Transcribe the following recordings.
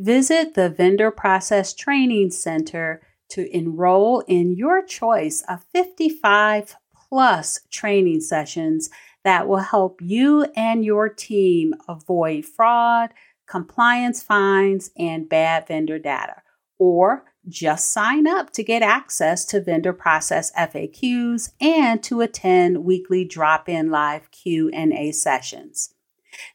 Visit the Vendor Process Training Center to enroll in your choice of 55 plus training sessions that will help you and your team avoid fraud, compliance fines, and bad vendor data. Or just sign up to get access to vendor process FAQs and to attend weekly drop-in live Q&A sessions.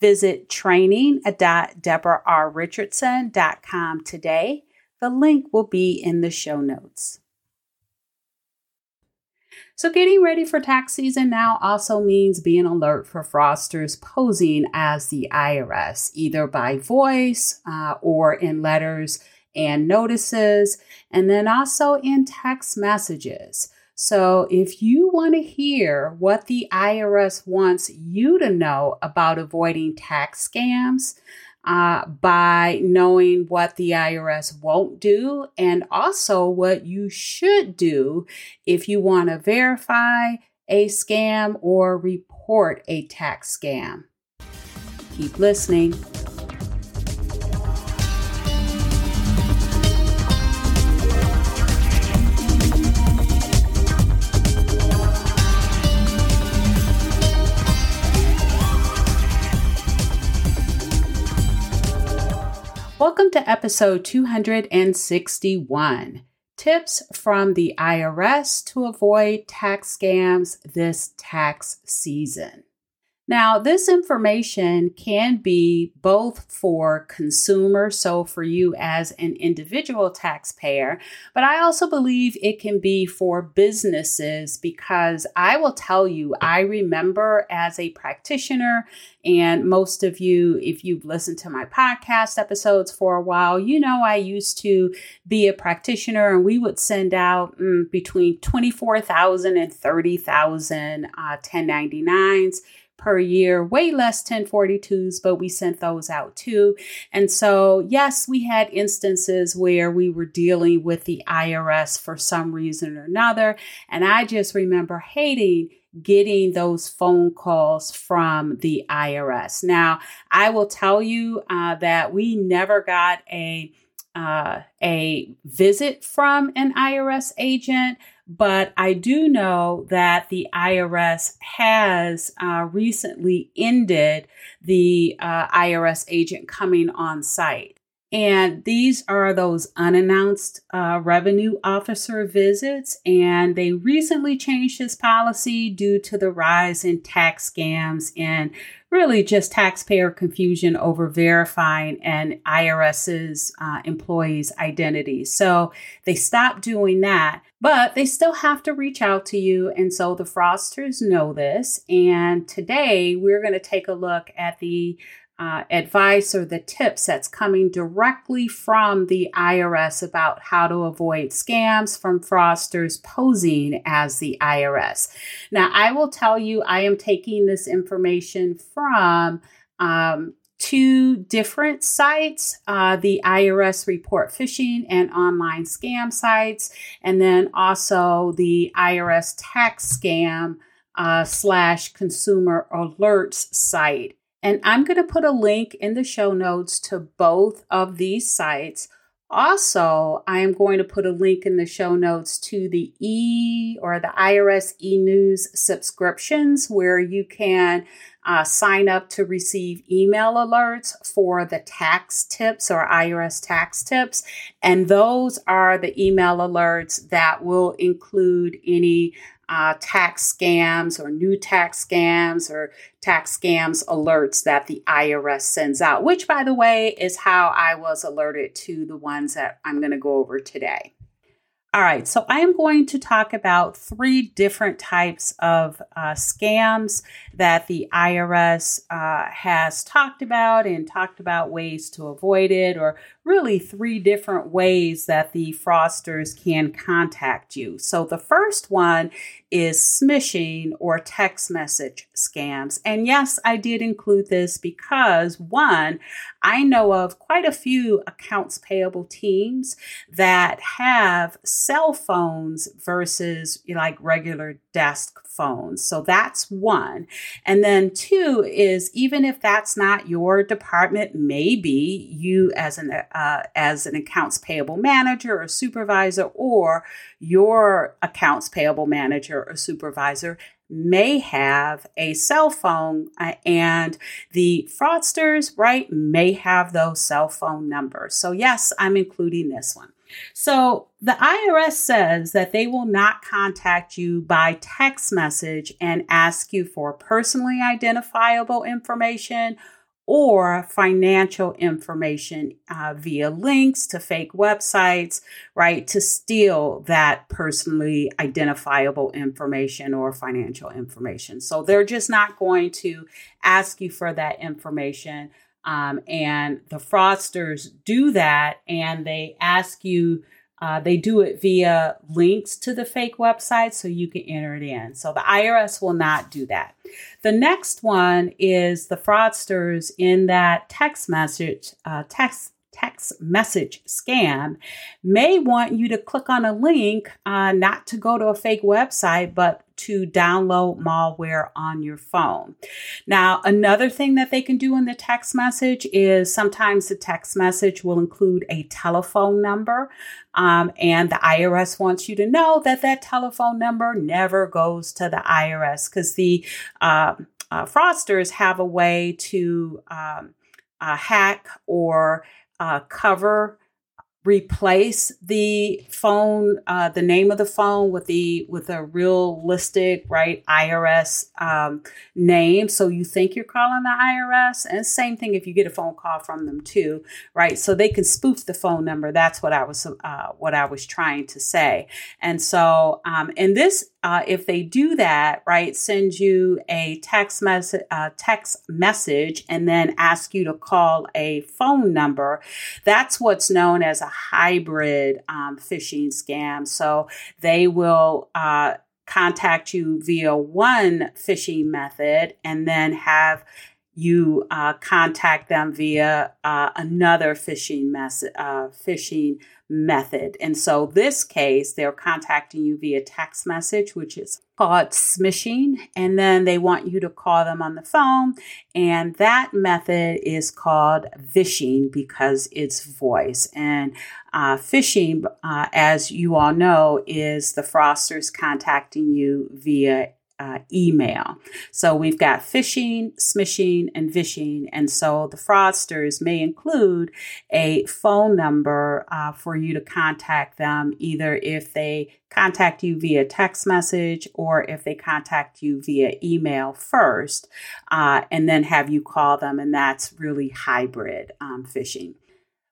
Visit training.debrarrichardson.com today. The link will be in the show notes. So, getting ready for tax season now also means being alert for fraudsters posing as the IRS, either by voice uh, or in letters and notices, and then also in text messages. So, if you want to hear what the IRS wants you to know about avoiding tax scams, uh, by knowing what the IRS won't do and also what you should do if you want to verify a scam or report a tax scam. Keep listening. Welcome to episode 261 Tips from the IRS to avoid tax scams this tax season. Now, this information can be both for consumers, so for you as an individual taxpayer, but I also believe it can be for businesses because I will tell you, I remember as a practitioner, and most of you, if you've listened to my podcast episodes for a while, you know I used to be a practitioner and we would send out mm, between 24,000 and 30,000 uh, 1099s per year, way less 1042s, but we sent those out too. And so, yes, we had instances where we were dealing with the IRS for some reason or another. And I just remember hating getting those phone calls from the IRS. Now, I will tell you uh, that we never got a uh, a visit from an IRS agent. But I do know that the IRS has uh, recently ended the uh, IRS agent coming on site. And these are those unannounced uh, revenue officer visits. And they recently changed this policy due to the rise in tax scams and really just taxpayer confusion over verifying an IRS's uh, employees' identities. So they stopped doing that, but they still have to reach out to you. And so the fraudsters know this. And today we're going to take a look at the uh, advice or the tips that's coming directly from the IRS about how to avoid scams from fraudsters posing as the IRS. Now, I will tell you, I am taking this information from um, two different sites uh, the IRS report phishing and online scam sites, and then also the IRS tax scam uh, slash consumer alerts site. And I'm going to put a link in the show notes to both of these sites. Also, I am going to put a link in the show notes to the e or the IRS e news subscriptions where you can uh, sign up to receive email alerts for the tax tips or IRS tax tips. And those are the email alerts that will include any uh, tax scams or new tax scams or tax scams alerts that the IRS sends out, which, by the way, is how I was alerted to the ones that I'm going to go over today. All right, so I am going to talk about three different types of uh, scams that the IRS uh, has talked about and talked about ways to avoid it, or really three different ways that the fraudsters can contact you. So the first one is smishing or text message scams. And yes, I did include this because one, I know of quite a few accounts payable teams that have cell phones versus like regular desk phones. So that's one. And then two is even if that's not your department, maybe you as an uh, as an accounts payable manager or supervisor or your accounts payable manager or supervisor may have a cell phone uh, and the fraudsters, right, may have those cell phone numbers. So, yes, I'm including this one. So, the IRS says that they will not contact you by text message and ask you for personally identifiable information or financial information uh, via links to fake websites, right, to steal that personally identifiable information or financial information. So they're just not going to ask you for that information. Um, and the fraudsters do that and they ask you uh, they do it via links to the fake website so you can enter it in. So the IRS will not do that. The next one is the fraudsters in that text message, uh, text text message scam may want you to click on a link, uh, not to go to a fake website, but to download malware on your phone. Now, another thing that they can do in the text message is sometimes the text message will include a telephone number. Um, and the IRS wants you to know that that telephone number never goes to the IRS because the uh, uh, fraudsters have a way to um, uh, hack or uh, cover replace the phone uh, the name of the phone with the with a realistic right irs um, name. So you think you're calling the irs and same thing if you get a phone call from them too right? So they can spoof the phone number. That's what i was uh, what i was trying to say. And so um, in this uh, if they do that, right, send you a text message, uh, text message, and then ask you to call a phone number. That's what's known as a hybrid um, phishing scam. So they will. Uh, contact you via one phishing method and then have you uh, contact them via uh, another phishing message, uh, phishing method. And so this case, they're contacting you via text message, which is called smishing. And then they want you to call them on the phone. And that method is called vishing because it's voice. And uh, phishing, uh, as you all know, is the fraudsters contacting you via uh, email. So we've got phishing, smishing, and vishing. And so the fraudsters may include a phone number uh, for you to contact them, either if they contact you via text message or if they contact you via email first, uh, and then have you call them. And that's really hybrid um, phishing.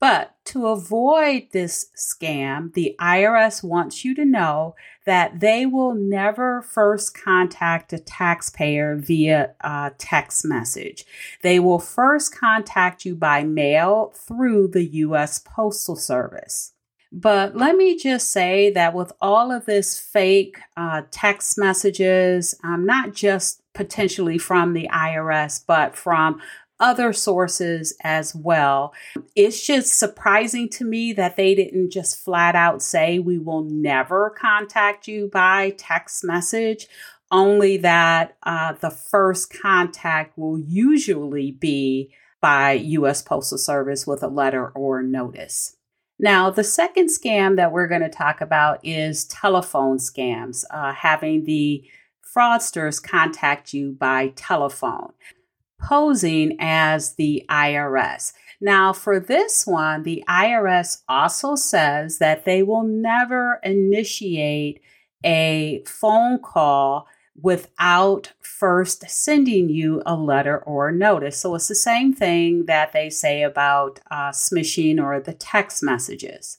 But to avoid this scam, the IRS wants you to know that they will never first contact a taxpayer via a text message. They will first contact you by mail through the U.S. Postal Service. But let me just say that with all of this fake uh, text messages, um, not just potentially from the IRS, but from other sources as well. It's just surprising to me that they didn't just flat out say, we will never contact you by text message, only that uh, the first contact will usually be by U.S. Postal Service with a letter or notice. Now, the second scam that we're going to talk about is telephone scams, uh, having the fraudsters contact you by telephone posing as the IRS. Now, for this one, the IRS also says that they will never initiate a phone call without first sending you a letter or a notice. So it's the same thing that they say about uh, smishing or the text messages.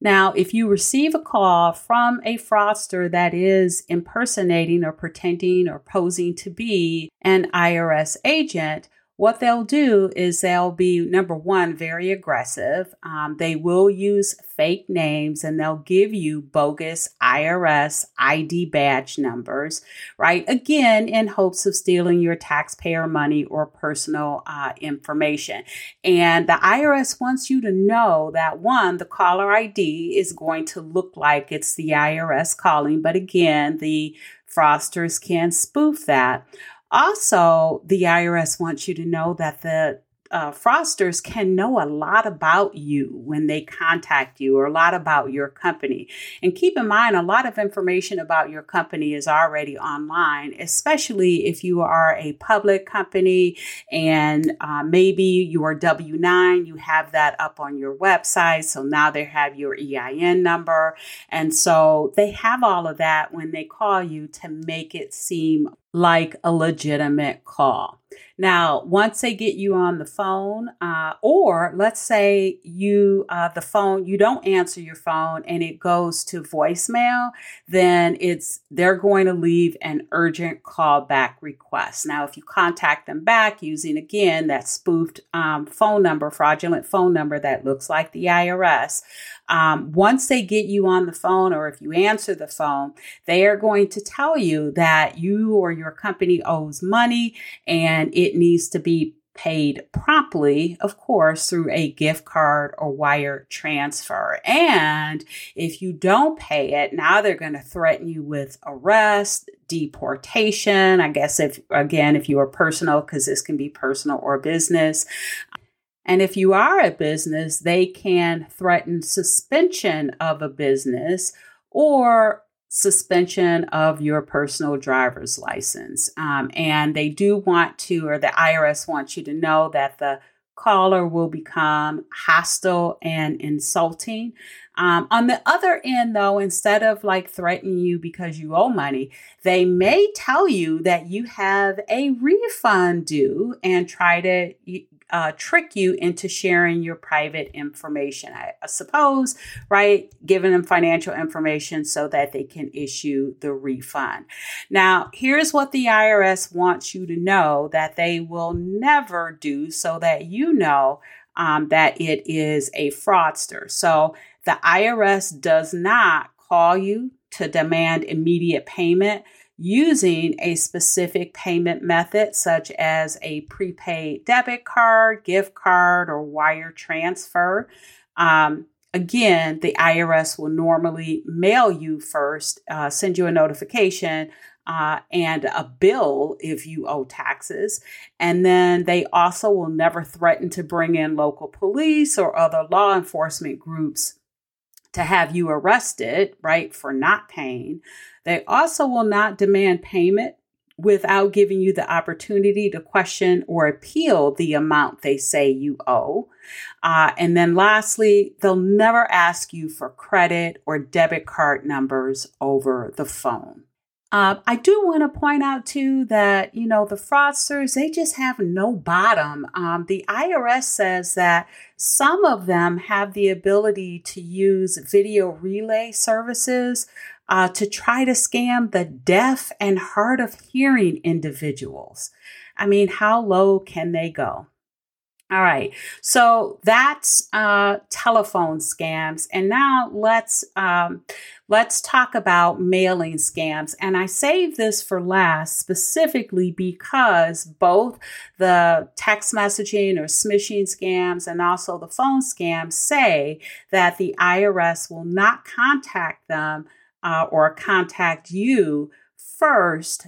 Now, if you receive a call from a fraudster that is impersonating or pretending or posing to be an IRS agent, what they'll do is they'll be number one very aggressive. Um, they will use fake names and they'll give you bogus irs id badge numbers right? Again in hopes of stealing your taxpayer money or personal uh, information. And the irs wants you to know that one the caller id is going to look like it's the irs calling but again the fraudsters can spoof that also, the IRS wants you to know that the uh, fraudsters can know a lot about you when they contact you or a lot about your company. And keep in mind, a lot of information about your company is already online, especially if you are a public company and uh, maybe you are W 9, you have that up on your website. So now they have your EIN number. And so they have all of that when they call you to make it seem like a legitimate call. Now, once they get you on the phone, uh, or let's say you uh, the phone you don't answer your phone and it goes to voicemail, then it's they're going to leave an urgent callback request. Now, if you contact them back using again that spoofed um, phone number, fraudulent phone number that looks like the IRS, um, once they get you on the phone or if you answer the phone, they are going to tell you that you or your company owes money and it needs to be paid promptly, of course, through a gift card or wire transfer. And if you don't pay it, now they're going to threaten you with arrest, deportation. I guess if, again, if you are personal, because this can be personal or business. And if you are a business, they can threaten suspension of a business or suspension of your personal driver's license. Um, and they do want to, or the IRS wants you to know that the caller will become hostile and insulting. Um, on the other end, though, instead of like threatening you because you owe money, they may tell you that you have a refund due and try to uh, trick you into sharing your private information. I, I suppose, right? Giving them financial information so that they can issue the refund. Now, here's what the IRS wants you to know that they will never do so that you know um, that it is a fraudster. So the IRS does not call you to demand immediate payment using a specific payment method, such as a prepaid debit card, gift card, or wire transfer. Um, again, the IRS will normally mail you first, uh, send you a notification. Uh, and a bill if you owe taxes. And then they also will never threaten to bring in local police or other law enforcement groups to have you arrested, right, for not paying. They also will not demand payment without giving you the opportunity to question or appeal the amount they say you owe. Uh, and then lastly, they'll never ask you for credit or debit card numbers over the phone. Uh, I do want to point out too that, you know, the fraudsters, they just have no bottom. Um, the IRS says that some of them have the ability to use video relay services uh, to try to scam the deaf and hard of hearing individuals. I mean, how low can they go? All right, so that's uh, telephone scams, and now let's um, let's talk about mailing scams. And I save this for last specifically because both the text messaging or smishing scams and also the phone scams say that the IRS will not contact them uh, or contact you first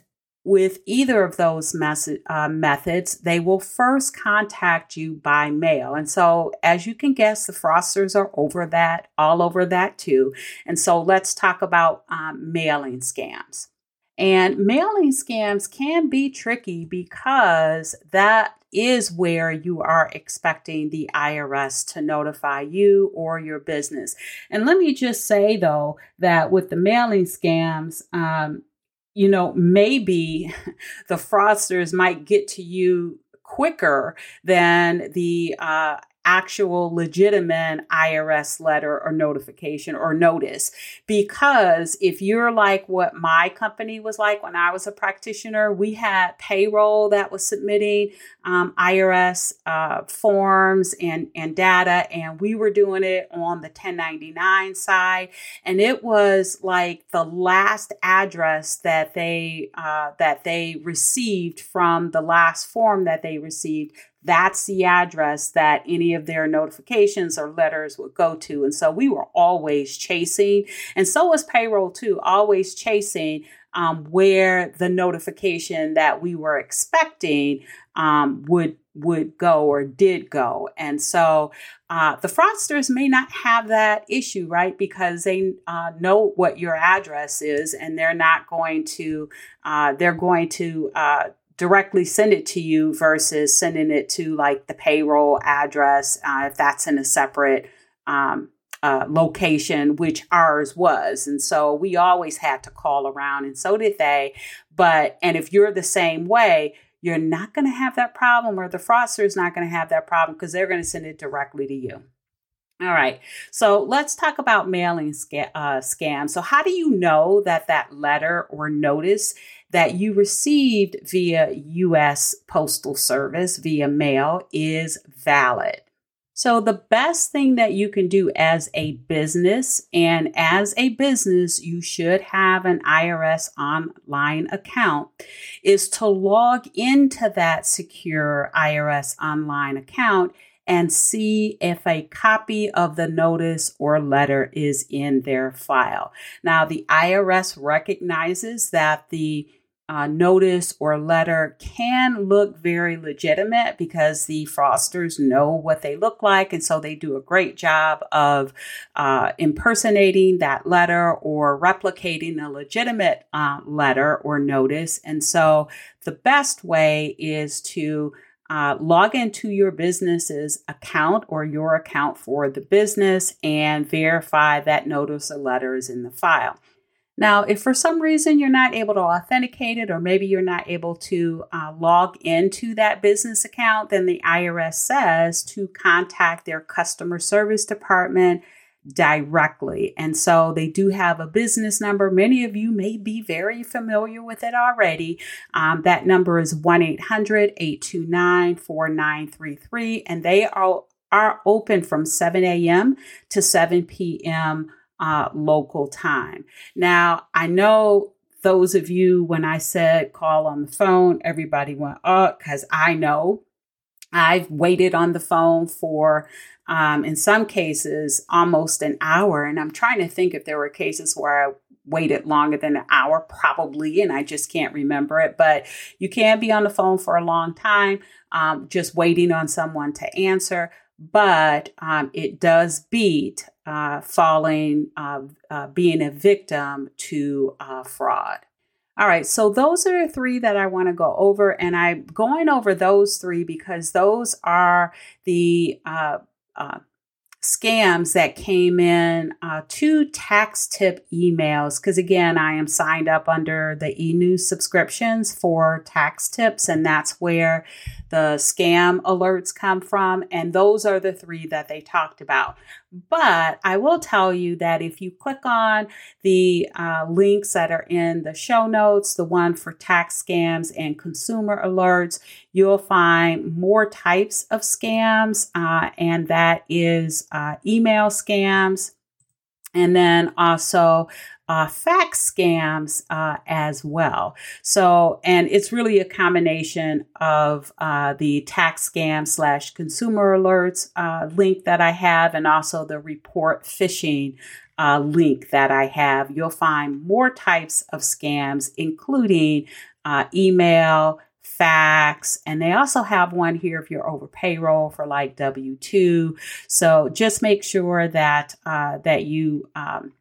with either of those uh, methods, they will first contact you by mail. And so, as you can guess, the frosters are over that, all over that too. And so, let's talk about um, mailing scams. And mailing scams can be tricky because that is where you are expecting the IRS to notify you or your business. And let me just say, though, that with the mailing scams, um, you know, maybe the fraudsters might get to you quicker than the uh, actual legitimate IRS letter or notification or notice. Because if you're like what my company was like when I was a practitioner, we had payroll that was submitting um, IRS uh, forms and, and data, and we were doing it on the 1099 side. And it was like the last address that they uh, that they received from the last form that they received that's the address that any of their notifications or letters would go to. And so we were always chasing, and so was payroll too, always chasing um, where the notification that we were expecting um, would would go or did go. And so uh, the fraudsters may not have that issue, right? Because they uh, know what your address is, and they're not going to uh, they're going to uh, directly send it to you versus sending it to like the payroll address uh, if that's in a separate um, uh, location, which ours was. And so we always had to call around, and so did they. But, and if you're the same way, you're not going to have that problem, or the fraudster is not going to have that problem because they're going to send it directly to you. All right, so let's talk about mailing sca- uh, scams. So, how do you know that that letter or notice that you received via U.S. Postal Service via mail is valid? So, the best thing that you can do as a business, and as a business, you should have an IRS online account, is to log into that secure IRS online account and see if a copy of the notice or letter is in their file. Now, the IRS recognizes that the uh, notice or letter can look very legitimate because the fraudsters know what they look like. And so they do a great job of uh, impersonating that letter or replicating a legitimate uh, letter or notice. And so the best way is to uh, log into your business's account or your account for the business and verify that notice or letter is in the file. Now, if for some reason you're not able to authenticate it, or maybe you're not able to uh, log into that business account, then the IRS says to contact their customer service department directly. And so they do have a business number. Many of you may be very familiar with it already. Um, that number is 1 800 829 4933, and they are, are open from 7 a.m. to 7 p.m. Uh, local time. Now, I know those of you, when I said call on the phone, everybody went, oh, because I know I've waited on the phone for um, in some cases almost an hour. And I'm trying to think if there were cases where I waited longer than an hour, probably, and I just can't remember it. But you can be on the phone for a long time, um, just waiting on someone to answer. But um, it does beat uh, falling, uh, uh, being a victim to uh, fraud. All right, so those are the three that I want to go over, and I'm going over those three because those are the uh, uh, scams that came in uh, to tax tip emails because again i am signed up under the e-news subscriptions for tax tips and that's where the scam alerts come from and those are the three that they talked about but I will tell you that if you click on the uh, links that are in the show notes, the one for tax scams and consumer alerts, you'll find more types of scams, uh, and that is uh, email scams. And then also uh, fax scams uh, as well. So, and it's really a combination of uh, the tax scam slash consumer alerts uh, link that I have, and also the report phishing uh, link that I have. You'll find more types of scams, including uh, email, fax, and they also have one here if you're over payroll for like W two. So just make sure that that you um,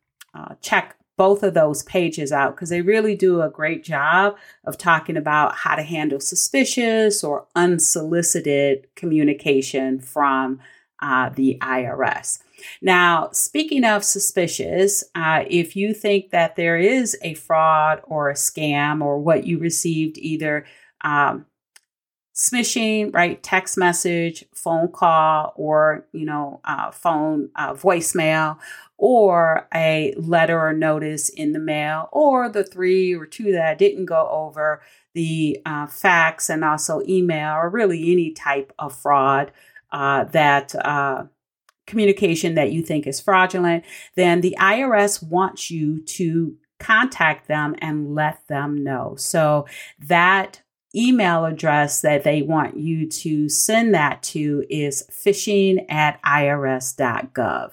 check both of those pages out because they really do a great job of talking about how to handle suspicious or unsolicited communication from uh, the IRS. Now, speaking of suspicious, uh, if you think that there is a fraud or a scam or what you received either um, smishing, right? Text message, phone call, or, you know, uh, phone uh, voicemail, or a letter or notice in the mail, or the three or two that I didn't go over, the uh, fax and also email, or really any type of fraud uh, that uh, communication that you think is fraudulent, then the IRS wants you to contact them and let them know. So that email address that they want you to send that to is phishing at irs.gov.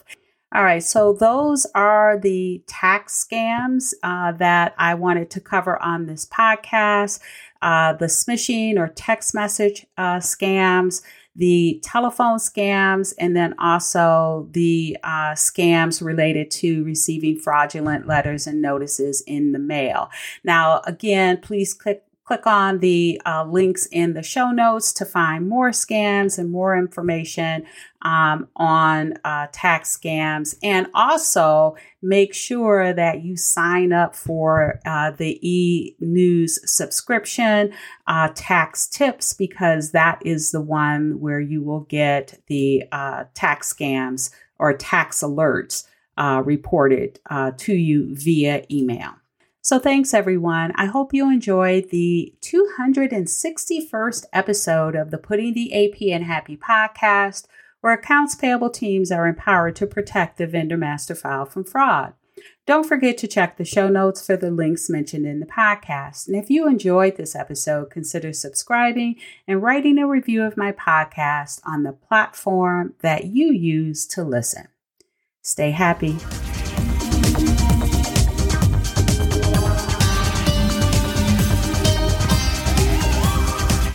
All right, so those are the tax scams uh, that I wanted to cover on this podcast uh, the smishing or text message uh, scams, the telephone scams, and then also the uh, scams related to receiving fraudulent letters and notices in the mail. Now, again, please click Click on the uh, links in the show notes to find more scams and more information um, on uh, tax scams. And also make sure that you sign up for uh, the e news subscription, uh, tax tips, because that is the one where you will get the uh, tax scams or tax alerts uh, reported to you via email. So, thanks everyone. I hope you enjoyed the 261st episode of the Putting the AP in Happy podcast, where accounts payable teams are empowered to protect the vendor master file from fraud. Don't forget to check the show notes for the links mentioned in the podcast. And if you enjoyed this episode, consider subscribing and writing a review of my podcast on the platform that you use to listen. Stay happy.